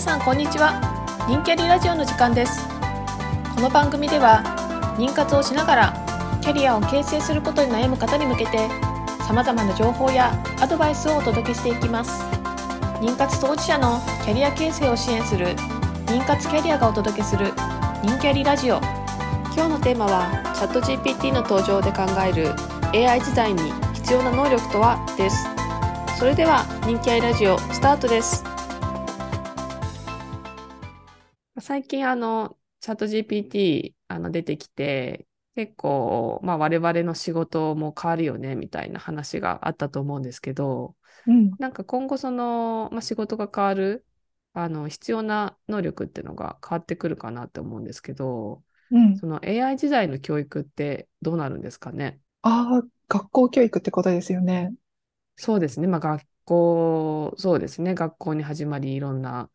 皆さんこんにちは。人キャリラジオの時間です。この番組では妊活をしながらキャリアを形成することに悩む方に向けて様々な情報やアドバイスをお届けしていきます。妊活当事者のキャリア形成を支援する妊活キャリアがお届けする人キャリラジオ。今日のテーマはチャット GPT の登場で考える AI 時代に必要な能力とは？です。それでは人気アイラジオスタートです。最近あのチャット GPT あの出てきて結構、まあ、我々の仕事も変わるよねみたいな話があったと思うんですけど、うん、なんか今後その、まあ、仕事が変わるあの必要な能力っていうのが変わってくるかなって思うんですけど、うん、その AI 時代の教育ってどうなるんですかね？ああ、学校教育ってことですよね。そうですね。まあ学校、そうですね。学校に始まりいろんな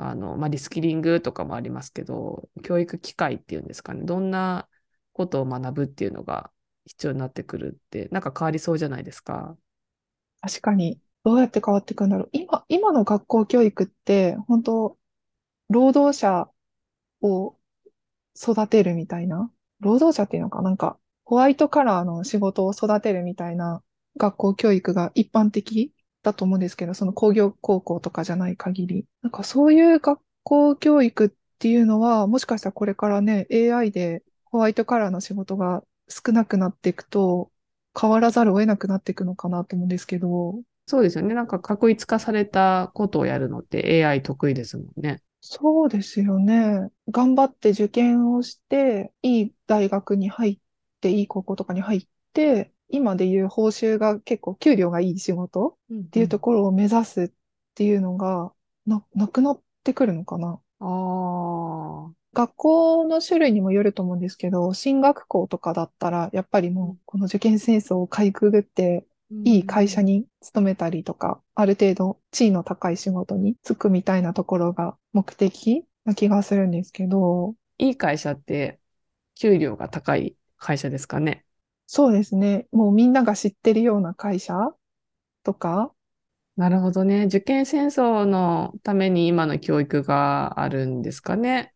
あの、まあ、リスキリングとかもありますけど、教育機会っていうんですかね、どんなことを学ぶっていうのが必要になってくるって、なんか変わりそうじゃないですか？確かに。どうやって変わっていくんだろう。今、今の学校教育って、本当労働者を育てるみたいな、労働者っていうのか？なんか、ホワイトカラーの仕事を育てるみたいな学校教育が一般的だと思うんですけど、その工業高校とかじゃない限り。なんかそういう学校教育っていうのは、もしかしたらこれからね、AI でホワイトカラーの仕事が少なくなっていくと、変わらざるを得なくなっていくのかなと思うんですけど。そうですよね。なんか確一化されたことをやるのって AI 得意ですもんね。そうですよね。頑張って受験をして、いい大学に入って、いい高校とかに入って、今でいう報酬が結構給料がいい仕事っていうところを目指すっていうのがな、なくなってくるのかな。あ学校の種類にもよると思うんですけど、進学校とかだったら、やっぱりもうこの受験戦争をかいくぐって、いい会社に勤めたりとか、ある程度地位の高い仕事に就くみたいなところが目的な気がするんですけど。いい会社って給料が高い会社ですかね。そうですね。もうみんなが知ってるような会社？とか？なるほどね。受験戦争のために今の教育があるんですかね？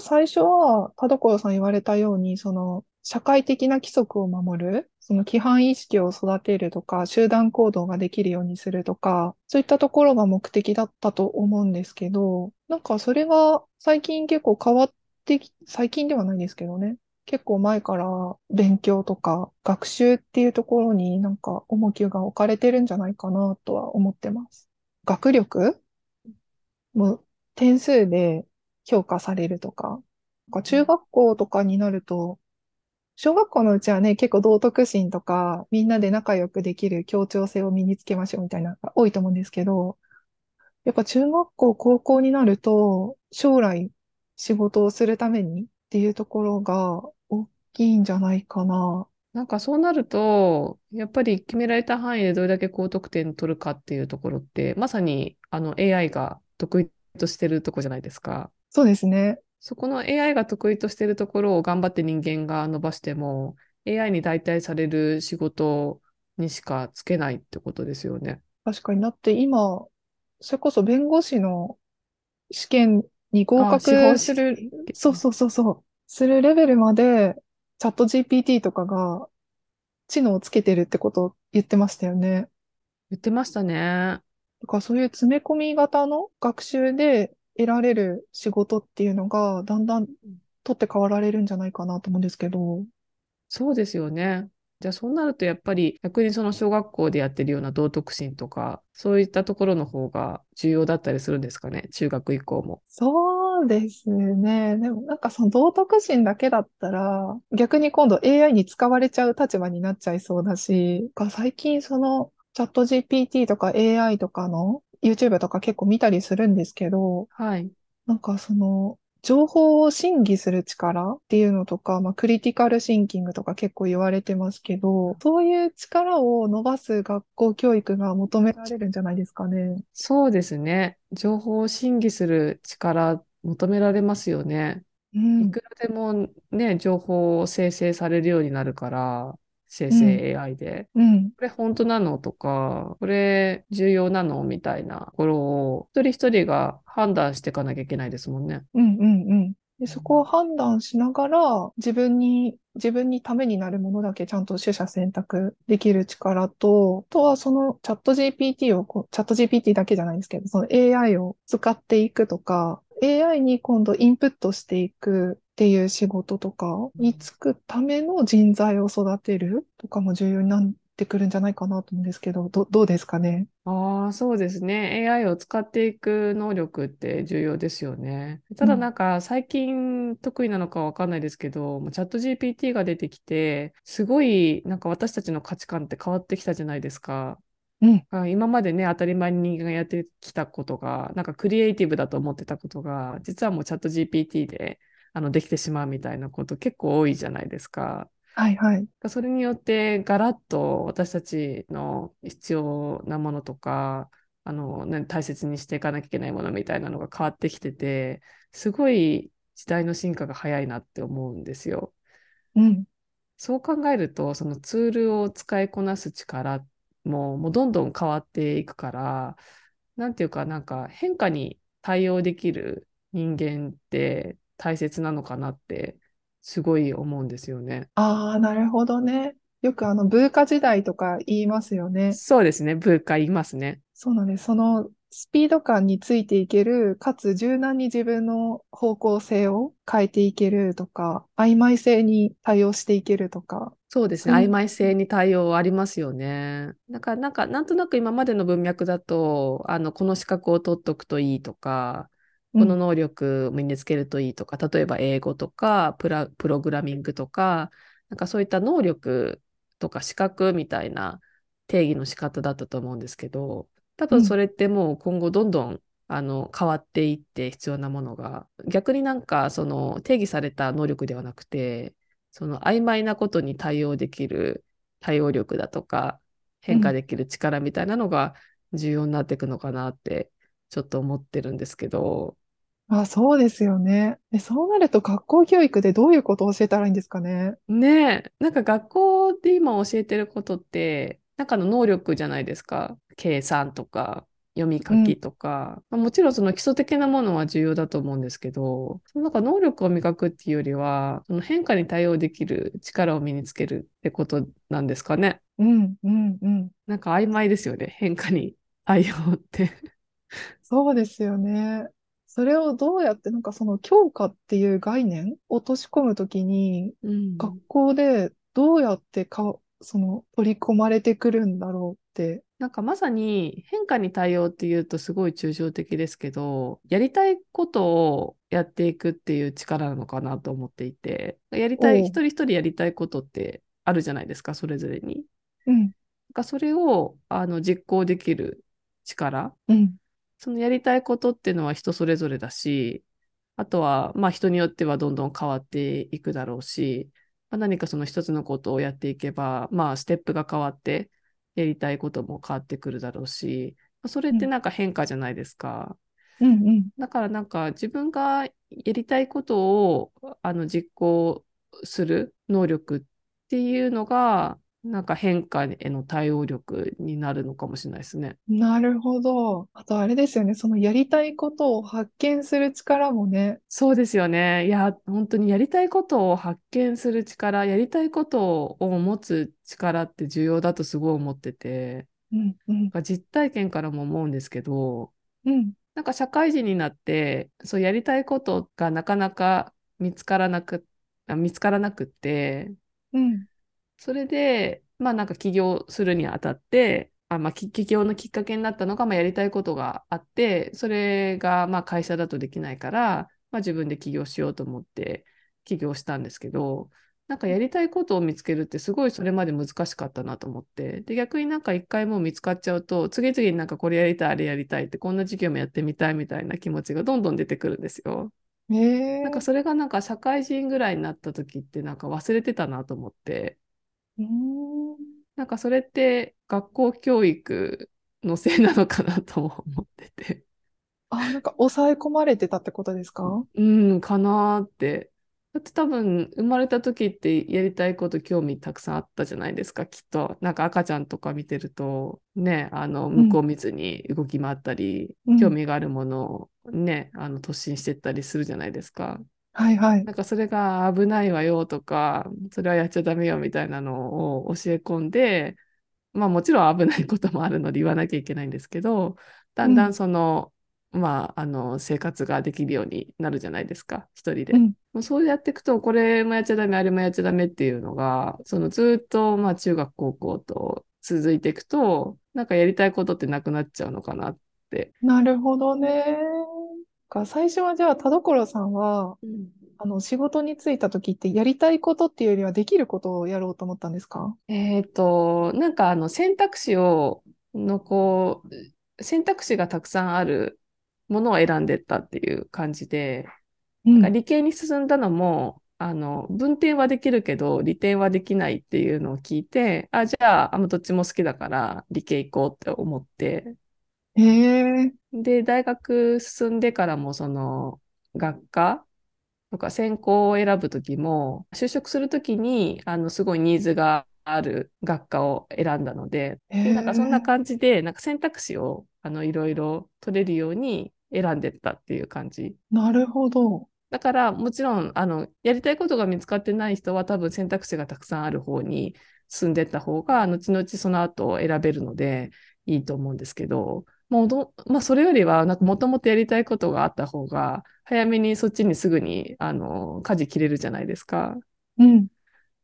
最初は、田所さん言われたように、その、社会的な規則を守る、その規範意識を育てるとか、集団行動ができるようにするとか、そういったところが目的だったと思うんですけど、なんかそれが最近結構変わってき、最近ではないですけどね、結構前から勉強とか学習っていうところになんか重きが置かれてるんじゃないかなとは思ってます。学力もう点数で評価されるとか、か中学校とかになると、小学校のうちはね、結構道徳心とか、みんなで仲良くできる協調性を身につけましょうみたいなのが多いと思うんですけど、やっぱ中学校、高校になると、将来仕事をするためにっていうところがきいんじゃないかな。なんかそうなると、やっぱり決められた範囲でどれだけ高得点取るかっていうところって、まさにあの AI が得意としてるとこじゃないですか。そうですね。そこの AI が得意としてるところを頑張って人間が伸ばしても、AI に代替される仕事にしかつけないってことですよね。確かになって今、それこそ弁護士の試験に合格する、そうそうそうそう、するレベルまでチャット GPT とかが知能をつけてるってことを言ってましたよね。言ってましたね。だからそういう詰め込み型の学習で得られる仕事っていうのがだんだん取って代わられるんじゃないかなと思うんですけど。そうですよね。じゃあそうなるとやっぱり逆にその小学校でやってるような道徳心とかそういったところの方が重要だったりするんですかね中学以降も。そうですね。でもなんかその道徳心だけだったら、逆に今度 AI に使われちゃう立場になっちゃいそうだし、最近そのチャット GPT とか AI とかの YouTube とか結構見たりするんですけど、はい。なんかその情報を審議する力っていうのとか、まあ、クリティカルシンキングとか結構言われてますけど、そういう力を伸ばす学校教育が求められるんじゃないですかね。そうですね。情報を審議する力求められますよね。うん、いくらでもね、情報を生成されるようになるから、生成 AI で。うん。これ本当なのとか、これ重要なのみたいなところを一人一人が判断していかなきゃいけないですもんね。うんうんうん。で、そこを判断しながら、自分に、自分にためになるものだけちゃんと取捨選択できる力と、あとはそのチャット GPT をチャット GPT だけじゃないんですけど、その AI を使っていくとか、AI に今度インプットしていくっていう仕事とかに就くための人材を育てるとかも重要になってくるんじゃないかなと思うんですけど、ど、どうですかね？ああ、そうですね。AI を使っていく能力って重要ですよね。ただなんか最近得意なのかわかんないですけど、チャット GPT が出てきて、すごいなんか私たちの価値観って変わってきたじゃないですか。うん。あ今までね、当たり前に人間がやってきたことが、なんかクリエイティブだと思ってたことが、実はもうチャット GPT であのできてしまうみたいなこと結構多いじゃないですか。はいはい。それによってガラッと私たちの必要なものとか、あの、ね、大切にしていかなきゃいけないものみたいなのが変わってきてて、すごい時代の進化が早いなって思うんですよ。うん。そう考えると、そのツールを使いこなす力も、もうどんどん変わっていくから、なんていうか、なんか変化に対応できる人間って大切なのかなって、すごい思うんですよね。ああ、なるほどね。よくあの、文化時代とか言いますよね。そうですね。文化言いますね。そうなんです。そのスピード感についていける、かつ柔軟に自分の方向性を変えていけるとか、曖昧性に対応していけるとか。そうですね。曖昧性に対応ありますよね。だから、なんか、なんとなく今までの文脈だと、あの、この資格を取っとくといいとか、この能力を身につけるといいとか、例えば英語とかプラ、プログラミングとか、なんかそういった能力とか資格みたいな定義の仕方だったと思うんですけど、多分それってもう今後どんどんあの変わっていって必要なものが、逆になんかその定義された能力ではなくて、その曖昧なことに対応できる対応力だとか、変化できる力みたいなのが重要になっていくのかなってちょっと思ってるんですけど。あ、そうですよね。で、そうなると学校教育でどういうことを教えたらいいんですかね？ねえ、なんか学校で今教えてることって、なんかの能力じゃないですか。計算とか、読み書きとか、まあもちろんその基礎的なものは重要だと思うんですけど、そのなんか能力を磨くっていうよりは、その変化に対応できる力を身につけるってことなんですかね。うん、うん、うん。なんか曖昧ですよね。変化に対応って。そうですよね。それをどうやって、なんかその教科っていう概念を落とし込むときに、うん。学校でどうやってか、その取り込まれてくるんだろうって。なんかまさに変化に対応っていうとすごい抽象的ですけど、やりたいことをやっていくっていう力なのかなと思っていて、やりたい、一人一人やりたいことってあるじゃないですか、それぞれに。うん、なんかそれをあの実行できる力、うん、そのやりたいことっていうのは人それぞれだし、あとはまあ人によってはどんどん変わっていくだろうし、まあ、何かその一つのことをやっていけば、まあステップが変わって、やりたいことも変わってくるだろうし、まあそれってなんか変化じゃないですか。うん、うん。だからなんか自分がやりたいことをあの実行する能力っていうのが、なんか変化への対応力になるのかもしれないですね。なるほど。あとあれですよね。そのやりたいことを発見する力もね。そうですよね。いや、本当にやりたいことを発見する力、やりたいことを持つ力って重要だとすごい思ってて、うん、うん、なんか実体験からも思うんですけど、うん、なんか社会人になって、そうやりたいことがなかなか見つからなく、あ見つからなくって、うん、それで、まあなんか起業するにあたって、あまあ、き起業のきっかけになったのが、まあ、やりたいことがあって、それがまあ会社だとできないから、まあ、自分で起業しようと思って起業したんですけど、なんかやりたいことを見つけるってすごいそれまで難しかったなと思って、で逆になんか一回もう見つかっちゃうと、次々になんかこれやりたい、あれやりたいって、こんな授業もやってみたいみたいな気持ちがどんどん出てくるんですよ。ええなんかそれがなんか社会人ぐらいになった時ってなんか忘れてたなと思って、なんかそれって学校教育のせいなのかなとも思ってて、あ、なんか抑え込まれてたってことですか？うん、かなーって。だって多分生まれた時ってやりたいこと興味たくさんあったじゃないですか、きっと。なんか赤ちゃんとか見てると、ね、あの、向こう見ずに動き回ったり、うん興味があるものをね、あの、突進してったりするじゃないですか。はいはい。なんかそれが危ないわよとか、それはやっちゃダメよみたいなのを教え込んで、まあもちろん危ないこともあるので言わなきゃいけないんですけど、だんだんその、まあ、あの、生活ができるようになるじゃないですか、一人で。うん。もうそうやっていくと、これもやっちゃダメ、あれもやっちゃダメっていうのが、そのずっと、まあ中学、高校と続いていくと、なんかやりたいことってなくなっちゃうのかなって。なるほどね。か最初はじゃあ田所さんは、あの、仕事に就いた時ってやりたいことっていうよりはできることをやろうと思ったんですか？えっと、なんかあの選択肢を、のこう、選択肢がたくさんあるものを選んでったっていう感じで、うん。理系に進んだのも、あの、文転はできるけど、理転はできないっていうのを聞いて、あ、じゃあ、あ、どっちも好きだから理系行こうって思って、へえ。で、大学進んでからも、その、学科とか専攻を選ぶときも、就職するときに、あの、すごいニーズがある学科を選んだので、へでなんかそんえ。な感じで、なんか選択肢を、あの、いろいろ取れるように選んでったっていう感じ。なるほど。だから、もちろん、あの、やりたいことが見つかってない人は多分選択肢がたくさんある方に進んでった方が、後々その後選べるのでいいと思うんですけど、もうど、まあ、それよりは、なんかもともとやりたいことがあった方が、早めにそっちにすぐに、あの、舵切れるじゃないですか。うん。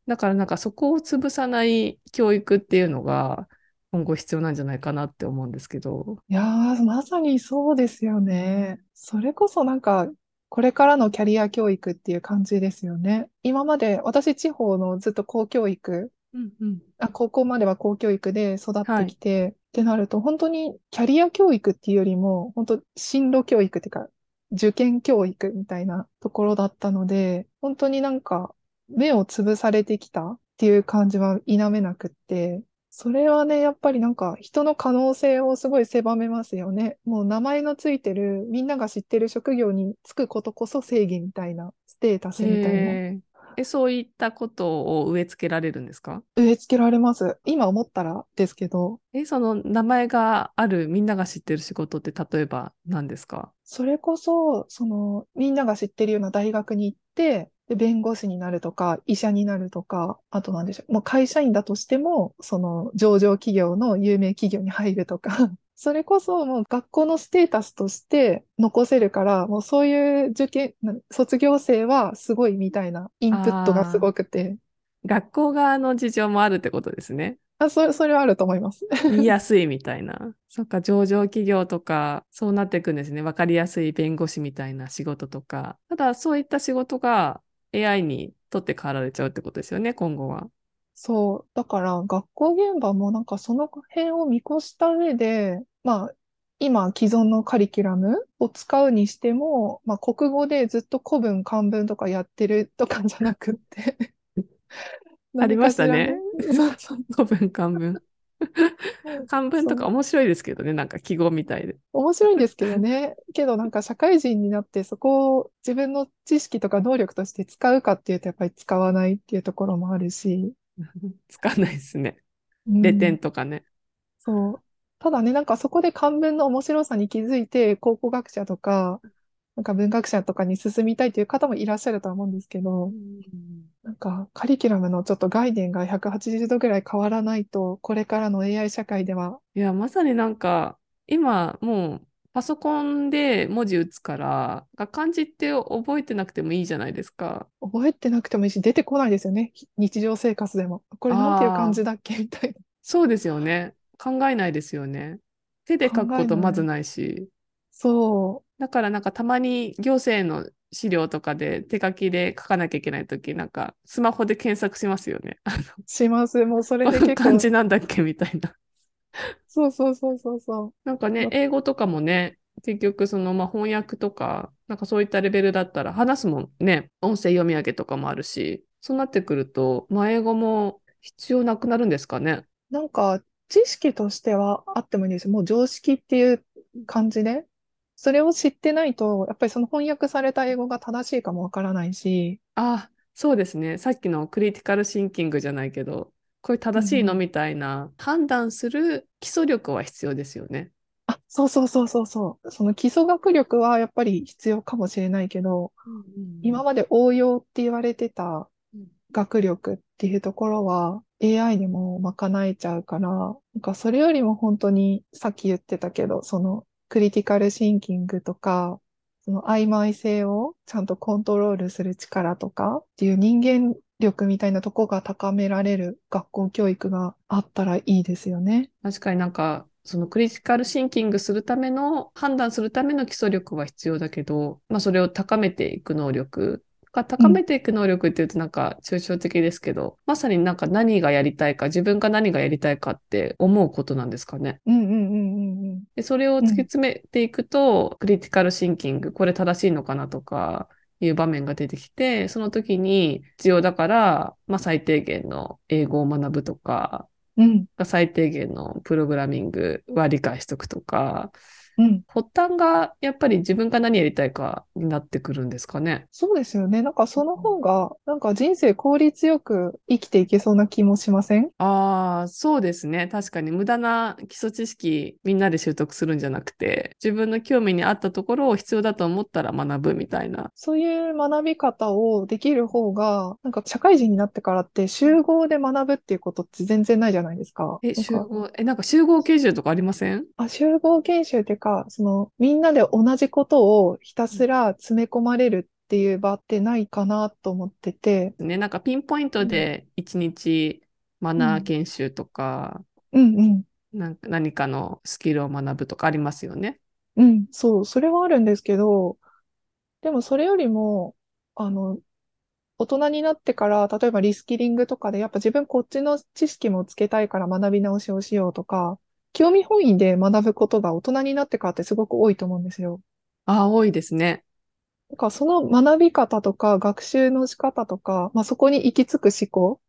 だからなんかそこを潰さない教育っていうのが、今後必要なんじゃないかなって思うんですけど。いやー、まさにそうですよね。それこそなんか、これからのキャリア教育っていう感じですよね。今まで私地方のずっと公教育、うんうん。あ、高校までは公教育で育ってきて、ってなると本当にキャリア教育っていうよりも、本当進路教育っていうか、受験教育みたいなところだったので、本当になんか目を潰されてきたっていう感じは否めなくって、それはね、やっぱりなんか人の可能性をすごい狭めますよね。もう名前のついてる、みんなが知ってる職業に就くことこそ正義みたいな、ステータスみたいな。え、そういったことを植え付けられるんですか？植え付けられます。今思ったらですけど、え、その名前があるみんなが知ってる仕事って例えば何ですか？それこそ、その、みんなが知ってるような大学に行って、で、弁護士になるとか、医者になるとか、あとなんでしょう、もう会社員だとしても、その、上場企業の有名企業に入るとか、それこそもう学校のステータスとして残せるから、もうそういう受験、な卒業生はすごいみたいなインプットがすごくて、学校側の事情もあるってことですね。あ、それ、それはあると思います。言いやすいみたいな。そっか、上場企業とか、そうなっていくんですね。わかりやすい弁護士みたいな仕事とか。ただ、そういった仕事が AI に取って代わられちゃうってことですよね、今後は。そう。だから、学校現場もなんかその辺を見越した上で、まあ、今既存のカリキュラムを使うにしても、まあ、国語でずっと古文、漢文とかやってるとかじゃなくって。ありましたね。そうそう。古文、漢文。漢文とか面白いですけどね、なんか記号みたいで。面白いんですけどね。けどなんか社会人になってそこを自分の知識とか能力として使うかっていうとやっぱり使わないっていうところもあるし。使わないですね。うんレ点とかね。そう。ただね、なんかそこで漢文の面白さに気づいて、考古学者とか、なんか文学者とかに進みたいという方もいらっしゃるとは思うんですけど、なんかカリキュラムのちょっと概念が180度ぐらい変わらないと、これからの AI 社会では、いや、まさになんか、今もうパソコンで文字打つから、漢字って覚えてなくてもいいじゃないですか。覚えてなくてもいいし、出てこないですよね。ひ日常生活でも。これなんていう漢字だっけ？みたいな。そうですよね。考えないですよね。手で書くことまずないし。そだからなんかたまに行政の資料とかで手書きで書かなきゃいけないとき、なんかスマホで検索しますよね。します。もうそれで結構、漢字なんだっけ？みたいな。そうそうそうそうそう。なんかねま、英語とかもね、結局そのまあ翻訳とか、なんかそういったレベルだったら話すもんね、音声読み上げとかもあるし、そうなってくると、まあ英語も必要なくなるんですかね。なんか、知識としてはあってもいいんですよ。もう常識っていう感じで、それを知ってないと、やっぱりその翻訳された英語が正しいかもわからないし、あ、そうですね。さっきのクリティカルシンキングじゃないけど、これ正しいのうんみたいな判断する基礎力は必要ですよね。あ、そうそうそうそうそう。その基礎学力はやっぱり必要かもしれないけど、今まで応用って言われてたうん学力っていうところは AI でも賄えちゃうから、なんかそれよりも本当にさっき言ってたけど、そのクリティカルシンキングとか、その曖昧性をちゃんとコントロールする力とかっていう人間力みたいなとこが高められる学校教育があったらいいですよね。確かになんか、そのクリティカルシンキングするための、判断するための基礎力は必要だけど、まあそれを高めていく能力が高めていく能力っていうとなんか抽象的ですけど、まさになんか何がやりたいか、自分が何がやりたいかって思うことなんですかね。うんうんうんうんうん。で、それを突き詰めていくと、クリティカルシンキング、これ正しいのかなとかいう場面が出てきて、その時に必要だから、まあ最低限の英語を学ぶとか、うん。最低限のプログラミングは理解しとくとか、うん。発端がやっぱり自分が何やりたいかになってくるんですかね。そうですよね。なんかその方が、なんか人生効率よく生きていけそうな気もしません？ああ、そうですね。確かに無駄な基礎知識みんなで習得するんじゃなくて、自分の興味に合ったところを必要だと思ったら学ぶみたいな。そういう学び方をできる方が、なんか社会人になってからって集合で学ぶっていうことって全然ないじゃないですか。え、集合、え、なんか集合研修とかありません？あ、集合研修っていうか、そのみんなで同じことをひたすら詰め込まれるっていう場ってないかなと思ってて、ね、なんかピンポイントで一日マナー研修とか、うんうん。なんか何かのスキルを学ぶとかありますよね。うん、そう、それはあるんですけど、でもそれよりも、あの、大人になってから、例えばリスキリングとかで、やっぱ自分こっちの知識もつけたいから学び直しをしようとか、興味本位で学ぶことが大人になってからってすごく多いと思うんですよ。ああ、多いですね。だからその学び方とか学習の仕方とか、まあ、そこに行き着く思考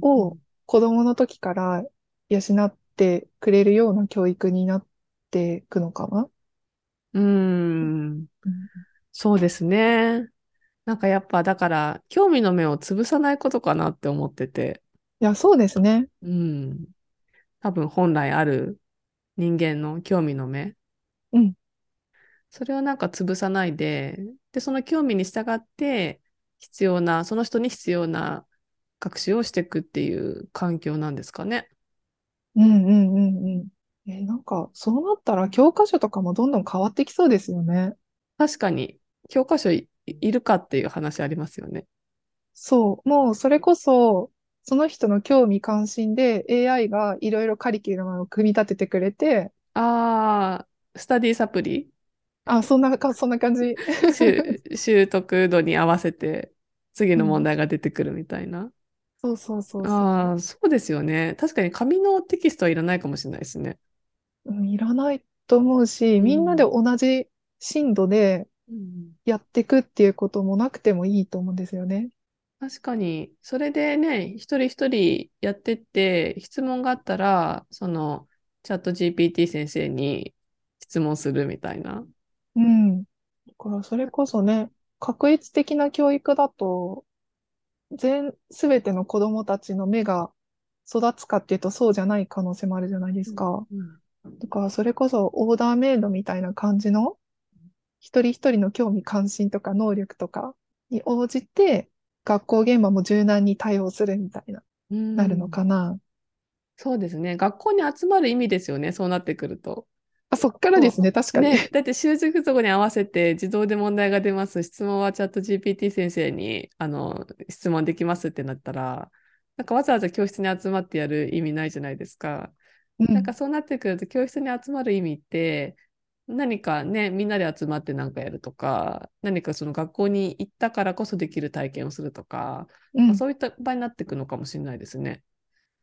を子供の時から養ってくれるような教育になっていくのかな？うーん、そうですね。なんかやっぱだから興味の目を潰さないことかなって思ってて、いや、そうですね。うん。多分本来ある人間の興味の目。うん。それをなんか潰さないで、で、その興味に従って必要な、その人に必要な学習をしていくっていう環境なんですかね。うんうんうんうん。え、なんか、そうなったら教科書とかもどんどん変わってきそうですよね。確かに教科書い、いるかっていう話ありますよね。そう。もう、それこそ、その人の興味関心で AI がいろいろカリキュラムを組み立ててくれて、ああ、スタディサプリ？あ、そんなか、そんな感じ。習習得度に合わせて次の問題が出てくるみたいな。そうそうそうそう。ああ、そうですよね。確かに紙のテキストはいらないかもしれないですね。うん、いらないと思うし、みんなで同じ深度でやっていくっていうこともなくてもいいと思うんですよね。確かに、それでね、一人一人やってって、質問があったら、その、チャット GPT 先生に質問するみたいな。うん。だからそれこそね、確一的な教育だと、全、すべての子供たちの目が育つかっていうとそうじゃない可能性もあるじゃないですか。だからそれこそオーダーメイドみたいな感じの、一人一人の興味関心とか能力とかに応じて、学校現場も柔軟に対応するみたいな、うんなるのかな。そうですね。学校に集まる意味ですよね。そうなってくると。あ、そっからですね、確かに。ね、だって習熟度に合わせて自動で問題が出ます。質問はチャット GPT 先生にあの質問できますってなったら、なんかわざわざ教室に集まってやる意味ないじゃないですか。うんなんかそうなってくると教室に集まる意味って何かね、みんなで集まって何かやるとか、何かその学校に行ったからこそできる体験をするとか、うんまあそういった場になっていくのかもしれないですね。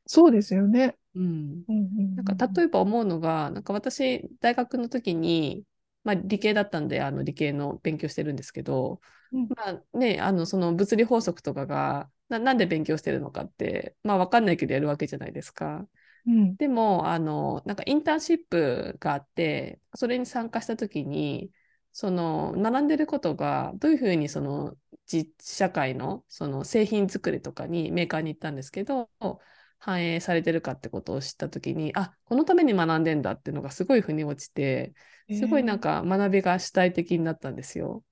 そうですよね。うん。うんうんなんか例えば思うのが、なんか私、大学の時に、まあ、理系だったんで、あの理系の勉強してるんですけど、うんまあね、あのその物理法則とかがな、なんで勉強してるのかって、まあ、わかんないけどやるわけじゃないですか。うん。でも、あの、なんかインターンシップがあって、それに参加したときに、その、学んでることが、どういうふうにその、実社会の、その製品作りとかにメーカーに行ったんですけど、反映されてるかってことを知ったときに、あ、このために学んでんだっていうのがすごい腑に落ちて、すごいなんか学びが主体的になったんですよ。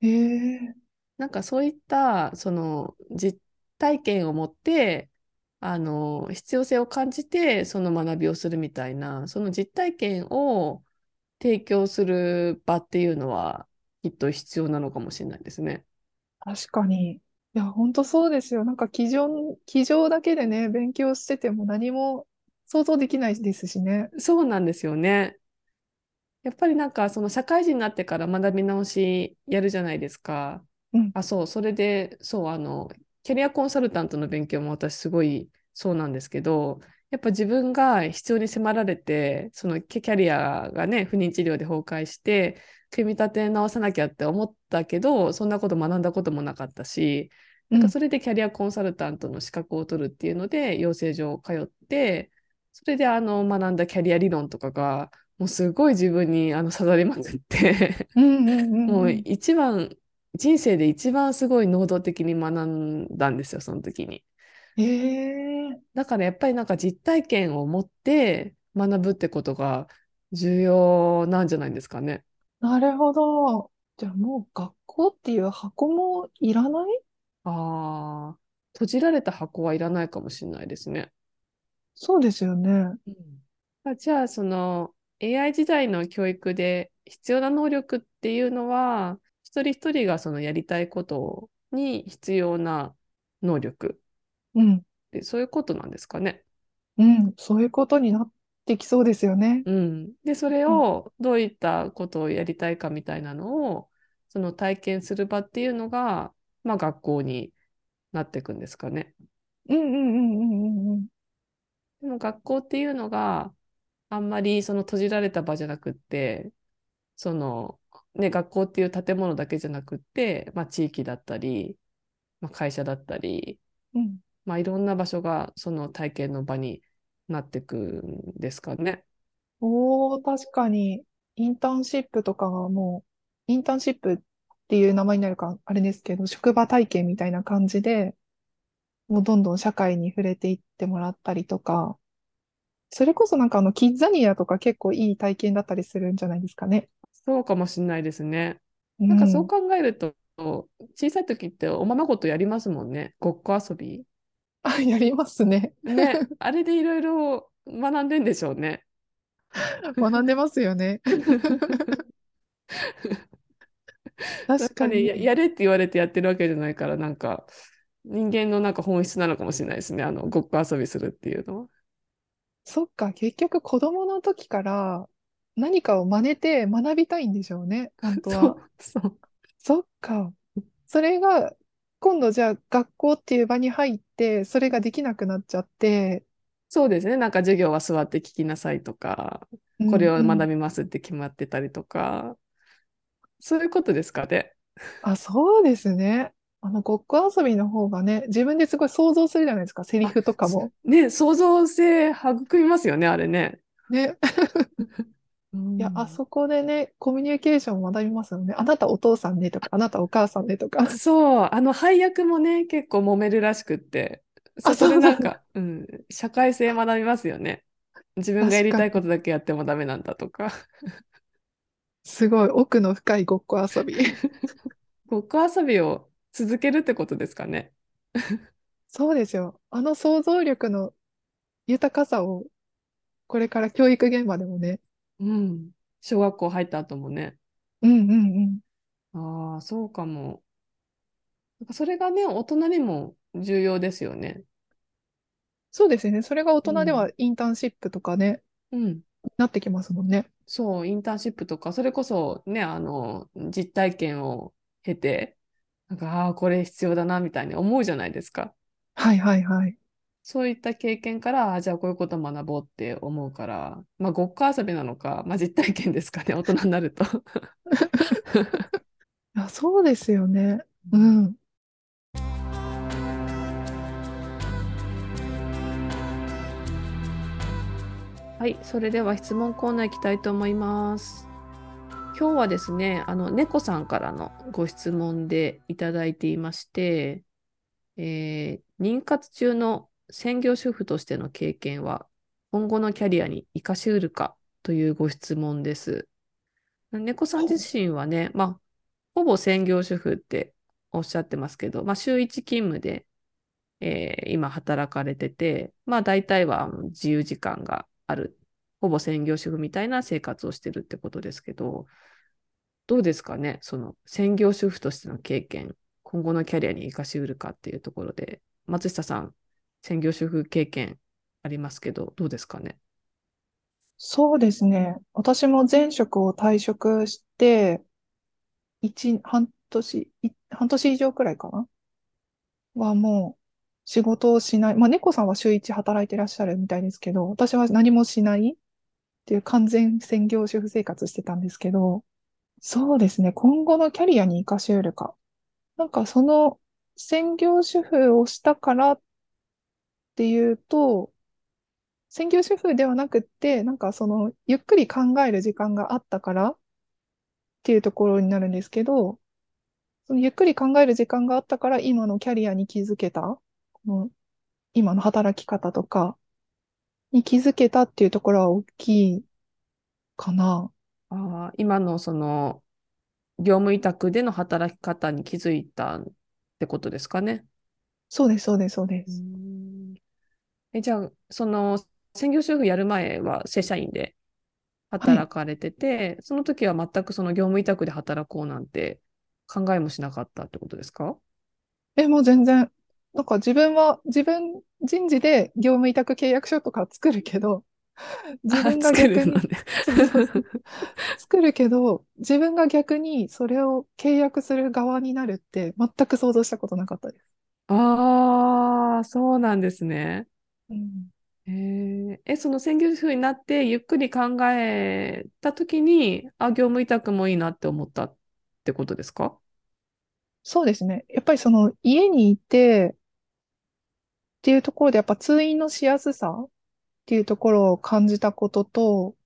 えー、えなんかそういった、その、実体験を持って、あの、必要性を感じて、その学びをするみたいな、その実体験を提供する場っていうのは、きっと必要なのかもしれないですね。確かに。いや、本当そうですよ。なんか、机上、机上だけでね、勉強してても何も想像できないですしね。そうなんですよね。やっぱりなんか、その社会人になってから学び直しやるじゃないですか。うん。あ、そう、それで、そう、あの、キャリアコンサルタントの勉強も私すごいそうなんですけど、やっぱ自分が必要に迫られて、そのキャキャリアがね、不妊治療で崩壊して、組み立て直さなきゃって思ったけど、そんなこと学んだこともなかったし、なんかそれでキャリアコンサルタントの資格を取るっていうので、養成所通って、それであの学んだキャリア理論とかが、もうすごい自分にあの刺さりまくって、もううん。一番、人生で一番すごい能動的に学んだんですよ、その時に。ええだからやっぱりなんか実体験を持って学ぶってことが重要なんじゃないですかね。なるほど。じゃあもう学校っていう箱もいらない？ああ、閉じられた箱はいらないかもしれないですね。そうですよね。うんあじゃあ、その AI 時代の教育で必要な能力っていうのは、一人一人がそのやりたいことに必要な能力うん。って、そういうことなんですかね。うん。そういうことになってきそうですよね。うん。で、それをどういったことをやりたいかみたいなのを、その体験する場っていうのが、まあ学校になっていくんですかね。うんうんうんうんうんうん。でも学校っていうのがあんまりその閉じられた場じゃなくって、そのね、学校っていう建物だけじゃなくって、まあ地域だったり、まあ会社だったり、うん。まあいろんな場所がその体験の場になっていくんですかね。おー、確かに、インターンシップとかはもう、インターンシップっていう名前になるか、あれですけど、職場体験みたいな感じで、もうどんどん社会に触れていってもらったりとか、それこそなんかあの、キッザニアとか結構いい体験だったりするんじゃないですかね。そうかもしれないですね。う。なんかそう考えると、小さい時っておままごとやりますもんね。ごっこ遊び。あ、やりますね。ね、あれでいろいろ学んでんでしょうね。学んでますよね。確かかね。やれって言われてやってるわけじゃないから、なんか人間のなんか本質なのかもしれないですね。あの、ごっこ遊びするっていうのは。そっか、結局子供の時から何かを真似て学びたいんでしょうね、本当は。そう、そう。そっか。それが、今度じゃあ学校っていう場に入って、それができなくなっちゃって、そうですね。なんか授業は座って聞きなさいとか、うんこれをうん学びますって決まってたりとか、そういうことですかね。あ、そうですね。あの、ごっこ遊びの方がね、自分ですごい想像するじゃないですか、セリフとかも。ね、創造性育みますよね、あれね。ね。いや、あそこでね、コミュニケーションを学びますよね。あなたお父さんねとか、あなたお母さんねとか。そう、あの配役もね、結構揉めるらしくって、あそこでそうなんなんか、うん、社会性学びますよね。自分がやりたいことだけやってもダメなんだとか。すごい奥の深いごっこ遊び。ごっこ遊びを続けるってことですかね。そうですよ。あの想像力の豊かさを、これから教育現場でもね。うん。小学校入った後もね。うんうんうん。ああ、そうかも。なんかそれがね、大人にも重要ですよね。そうですね。それが大人でうはインターンシップとかね、うん。なってきますもんね。そう、インターンシップとか、それこそね、あの、実体験を経て、なんか、ああ、これ必要だな、みたいに思うじゃないですか。はいはいはい。そういった経験から、あじゃあこういうことを学ぼうって思うから、まあ、ごっこ遊びなのか、まあ、実体験ですかね、大人になると。いや、そうですよね。うん。はい、それでは質問コーナー行きたいと思います。今日はですね、あの、猫さんからのご質問でいただいていまして、えー妊活中の専業主婦としての経験は今後のキャリアに活かしうるかというご質問です。猫さん自身はね、まあ、ほぼ専業主婦っておっしゃってますけど、まあ、週1勤務で、えー今働かれてて、まあ、大体は自由時間がある、ほぼ専業主婦みたいな生活をしてるってことですけど、どうですかね、その専業主婦としての経験、今後のキャリアに活かしうるかっていうところで、松下さん、専業主婦経験ありますけど、どうですかね？そうですね。私も前職を退職して、一、半年、半年以上くらいかな？はもう仕事をしない。まあ、猫さんは週一働いてらっしゃるみたいですけど、私は何もしないっていう完全専業主婦生活してたんですけど、そうですね。今後のキャリアに活かし得るか。なんかその専業主婦をしたからっていうと、専業主婦ではなくって、なんかその、ゆっくり考える時間があったからっていうところになるんですけど、そのゆっくり考える時間があったから今のキャリアに気づけた、この今の働き方とかに気づけたっていうところは大きいかな。あー今のその業務委託での働き方に気づいたってことですかね。そうです、そうです、そうでうす。んえ、じゃあ、その専業主婦やる前は正社員で働かれてて、その時は全くその業務委託で働こうなんて考えもしなかったってことですか？え、もう全然、なんか自分は、自分、人事で業務委託契約書とか作るけど、自分が逆に作るけど、自分が逆にそれを契約する側になるって全く想像したことなかったです。ああ、そうなんですね。うん、えー。え、その専業主婦になってゆっくり考えたときに、あ、業務委託もいいなって思ったってことですか？そうですね。やっぱりその家にいてっていうところでやっぱ通院のしやすさっていうところを感じたことと、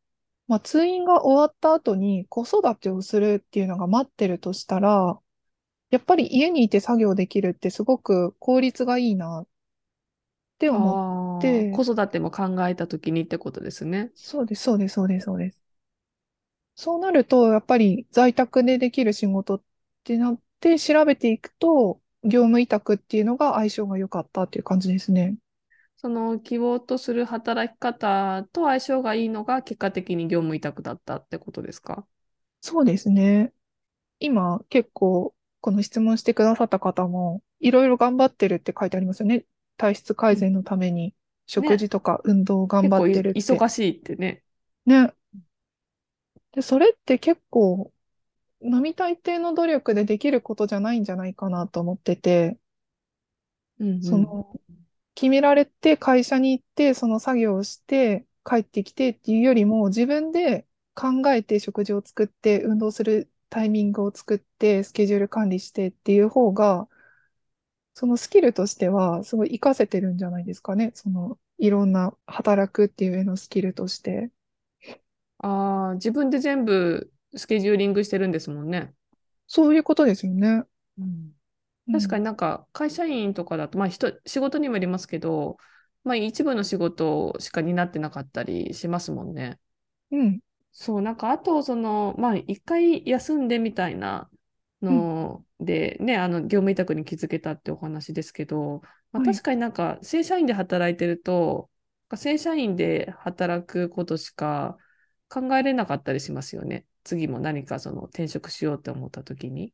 まあ通院が終わった後に子育てをするっていうのが待ってるとしたら、やっぱり家にいて作業できるってすごく効率がいいなって思って、子育ても考えたときにってことですね。そうです、そうです、そうです、そうです。そうなると、やっぱり在宅でできる仕事ってなって調べていくと、業務委託っていうのが相性が良かったっていう感じですね。その希望とする働き方と相性がいいのが結果的に業務委託だったってことですか？そうですね。今結構この質問してくださった方もいろいろ頑張ってるって書いてありますよね。体質改善のために食事とか運動を頑張ってるって。忙しいってね。ね。で、それって結構並大抵の努力でできることじゃないんじゃないかなと思ってて、うんうんその、決められて会社に行って、その作業をして帰ってきてっていうよりも、自分で考えて食事を作って、運動するタイミングを作って、スケジュール管理してっていう方が、そのスキルとしてはすごい活かせてるんじゃないですかね。その、いろんな働くっていう上のスキルとして。ああ、自分で全部スケジューリングしてるんですもんね。そういうことですよね。確かに。になんか会社員とかだと、まあ人、仕事にもよりますけど、まあ一部の仕事しか担ってなかったりしますもんね。うん。そう、なんかあと、その、まあ一回休んでみたいなので、ね、あの、業務委託に気づけたってお話ですけど、まあはい確かになんか正社員で働いてると、正社員で働くことしか考えれなかったりしますよね。次も何かその転職しようって思った時に。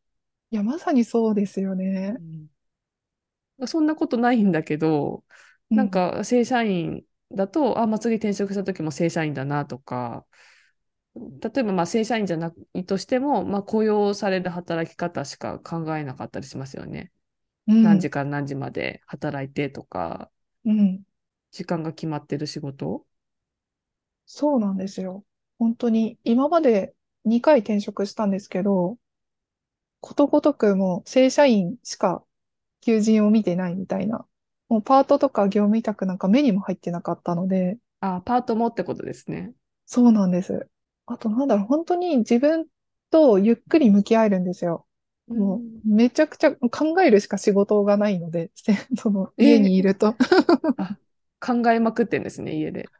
いや、まさにそうですよね。そんなことないんだけど、うんなんか正社員だと、あ、まあ、次転職した時も正社員だなとか、例えばまあ正社員じゃないとしても、まあ、雇用される働き方しか考えなかったりしますよね。うん何時から何時まで働いてとか、うん。時間が決まってる仕事。そうなんですよ。本当に、今まで2回転職したんですけど、ことごとくもう正社員しか求人を見てないみたいな。もうパートとか業務委託なんか目にも入ってなかったので、あ、パートもってことですね。そうなんです。あと、なんだろう、本当に自分とゆっくり向き合えるんですよ。もう、めちゃくちゃ考えるしか仕事がないので、その、えー家にいると。あ、考えまくってんですね、家で。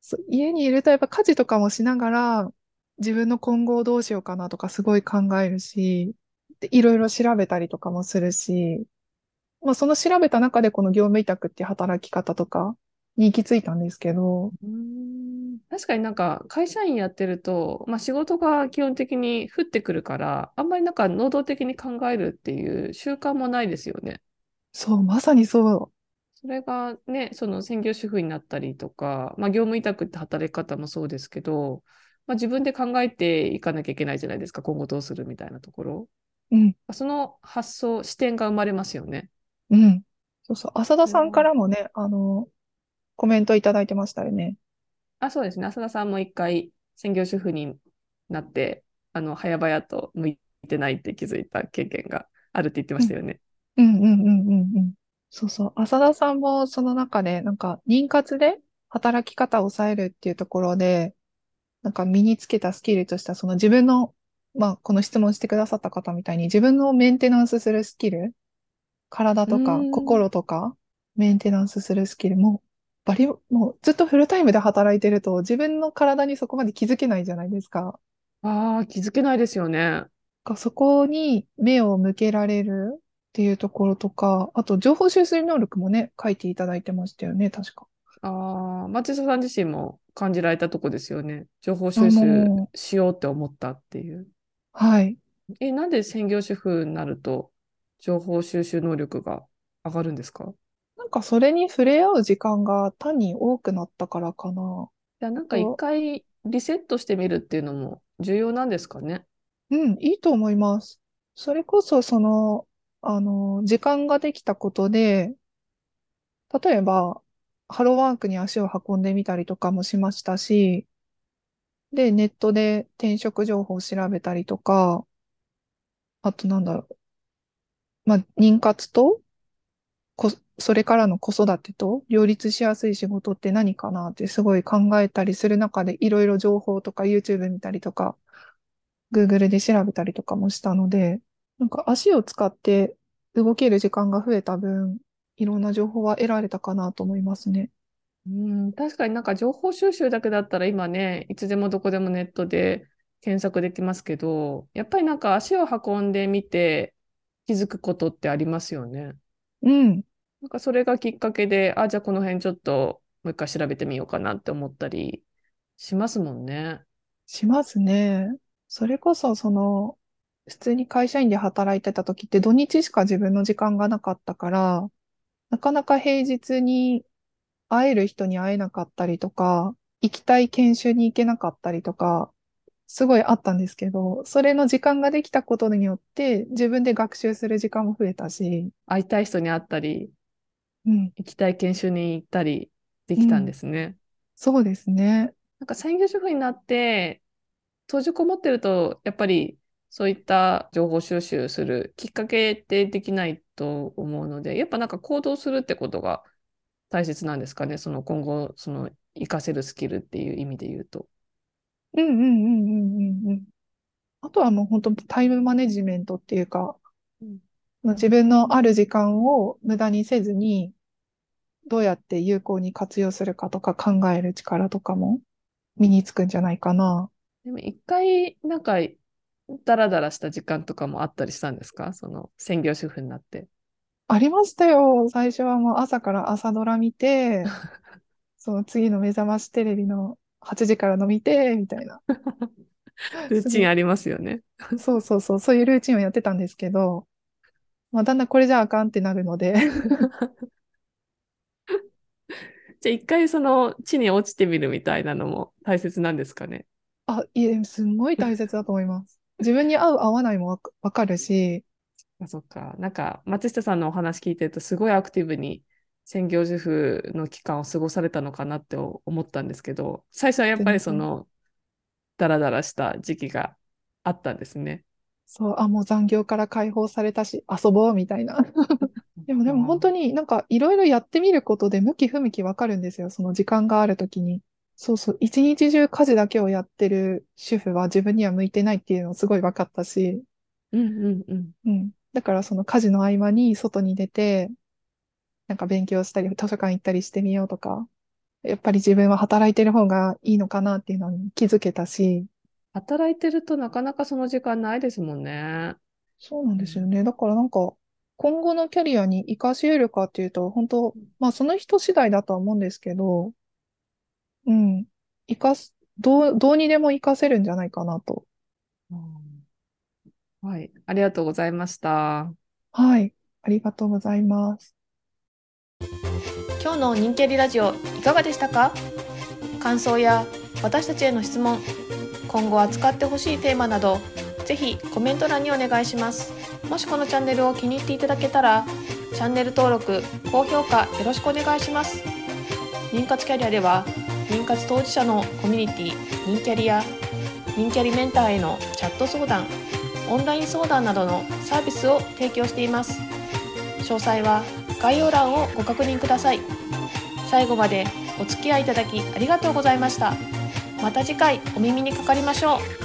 そう家にいるとやっぱ家事とかもしながら、自分の今後をどうしようかなとかすごい考えるし、でいろいろ調べたりとかもするし、まあその調べた中でこの業務委託っていう働き方とかに行き着いたんですけど、うん確かになんか会社員やってると、まあ、仕事が基本的に降ってくるから、あんまりなんか能動的に考えるっていう習慣もないですよね。そう、まさにそう。それがね、その専業主婦になったりとか、まあ、業務委託って働き方もそうですけど、まあ、自分で考えていかなきゃいけないじゃないですか、今後どうするみたいなところ。うん、その発想、視点が生まれますよね。うん。そうそう、浅田さんからもね、あの、コメントいただいてましたよね。あ、そうですね。浅田さんも一回専業主婦になって、あの、早々と向いてないって気づいた経験があるって言ってましたよね。うんうんうんうんうん。そうそう。浅田さんもその中で、なんか、妊活で働き方を抑えるっていうところで、なんか身につけたスキルとした、その自分の、まあ、この質問してくださった方みたいに自分のメンテナンスするスキル、体とかうん心とかメンテナンスするスキルも、バリ、もうずっとフルタイムで働いてると自分の体にそこまで気づけないじゃないですか。ああ、気づけないですよね。かそこに目を向けられるっていうところとか、あと情報収集能力もね、書いていただいてましたよね、確か。ああ、松下さん自身も感じられたとこですよね。情報収あ集のしようって思ったっていう。はい。え、なんで専業主婦になると情報収集能力が上がるんですか？かそれに触れ合う時間が単に多くなったからかな。いや、なんか一回リセットしてみるっていうのも重要なんですかね？うん、いいと思います。それこそその、あの、時間ができたことで、例えば、ハローワークに足を運んでみたりとかもしましたし、で、ネットで転職情報を調べたりとか、あとなんだろう。まあ、妊活と、こ、それからの子育てと両立しやすい仕事って何かなってすごい考えたりする中でいろいろ情報とか YouTube 見たりとか、Google で調べたりとかもしたので、なんか足を使って動ける時間が増えた分、いろんな情報は得られたかなと思いますね。うん、確かになんか情報収集だけだったら今ね、いつでもどこでもネットで検索できますけど、やっぱりなんか足を運んでみて気づくことってありますよね。うん。なんかそれがきっかけで、あ、じゃあこの辺ちょっともう一回調べてみようかなって思ったりしますもんね。しますね。それこそ、その、普通に会社員で働いてた時って土日しか自分の時間がなかったから、なかなか平日に会える人に会えなかったりとか、行きたい研修に行けなかったりとか、すごいあったんですけど、それの時間ができたことによって自分で学習する時間も増えたし、会いたい人に会ったり、うん、行きたい研修に行ったりできたんですね。そうですね。なんか専業主婦になって閉じこもってると、やっぱりそういった情報収集するきっかけってできないと思うので、やっぱなんか行動するってことが大切なんですかね？その今後、その活かせるスキルっていう意味で言うと。うんうんうんうんうんうん。あとはもう本当タイムマネジメントっていうか、自分のある時間を無駄にせずに、どうやって有効に活用するかとか考える力とかも身につくんじゃないかな。でも一回、なんか、ダラダラした時間とかもあったりしたんですか？その専業主婦になって。ありましたよ。最初はもう朝から朝ドラ見て、その次の目覚ましテレビの8時からの見て、みたいな。ルーチンありますよね。そうそうそう、そういうルーチンをやってたんですけど、まあだんだんこれじゃあかんってなるので、じゃあ一回その地に落ちてみるみたいなのも大切なんですかね？あ、いえ、すんごい大切だと思います。自分に合う合わないもわかわかるし、あ、そっか。なんか、松下さんのお話聞いてると、すごいアクティブに専業主婦の期間を過ごされたのかなって思ったんですけど、最初はやっぱりその、ダラダラした時期があったんですね。そう、あ、もう残業から解放されたし、遊ぼうみたいな。でもでも本当になんかいろいろやってみることで向き不向きわかるんですよ。その時間があるときに。そうそう。一日中家事だけをやってる主婦は自分には向いてないっていうのすごい分かったし。うんうんうん。うん。だからその家事の合間に外に出て、なんか勉強したり、図書館行ったりしてみようとか。やっぱり自分は働いてる方がいいのかなっていうのに気づけたし。働いてるとなかなかその時間ないですもんね。そうなんですよね。だからなんか、今後のキャリアに活かし得るかっていうと、本当、まあその人次第だとは思うんですけど、うん。活かす、どう、どうにでも活かせるんじゃないかなと。はい。ありがとうございました。はい。ありがとうございます。今日の人気ありラジオいかがでしたか？感想や私たちへの質問今後扱ってほしいテーマなどぜひコメント欄にお願いします。もしこのチャンネルを気に入っていただけたらチャンネル登録高評価よろしくお願いします。妊活キャリアでは妊活当事者のコミュニティ人キャリや人キャリメンターへのチャット相談オンライン相談などのサービスを提供しています。詳細は概要欄をご確認ください。最後までお付き合いいただきありがとうございました。また次回お耳にかかりましょう。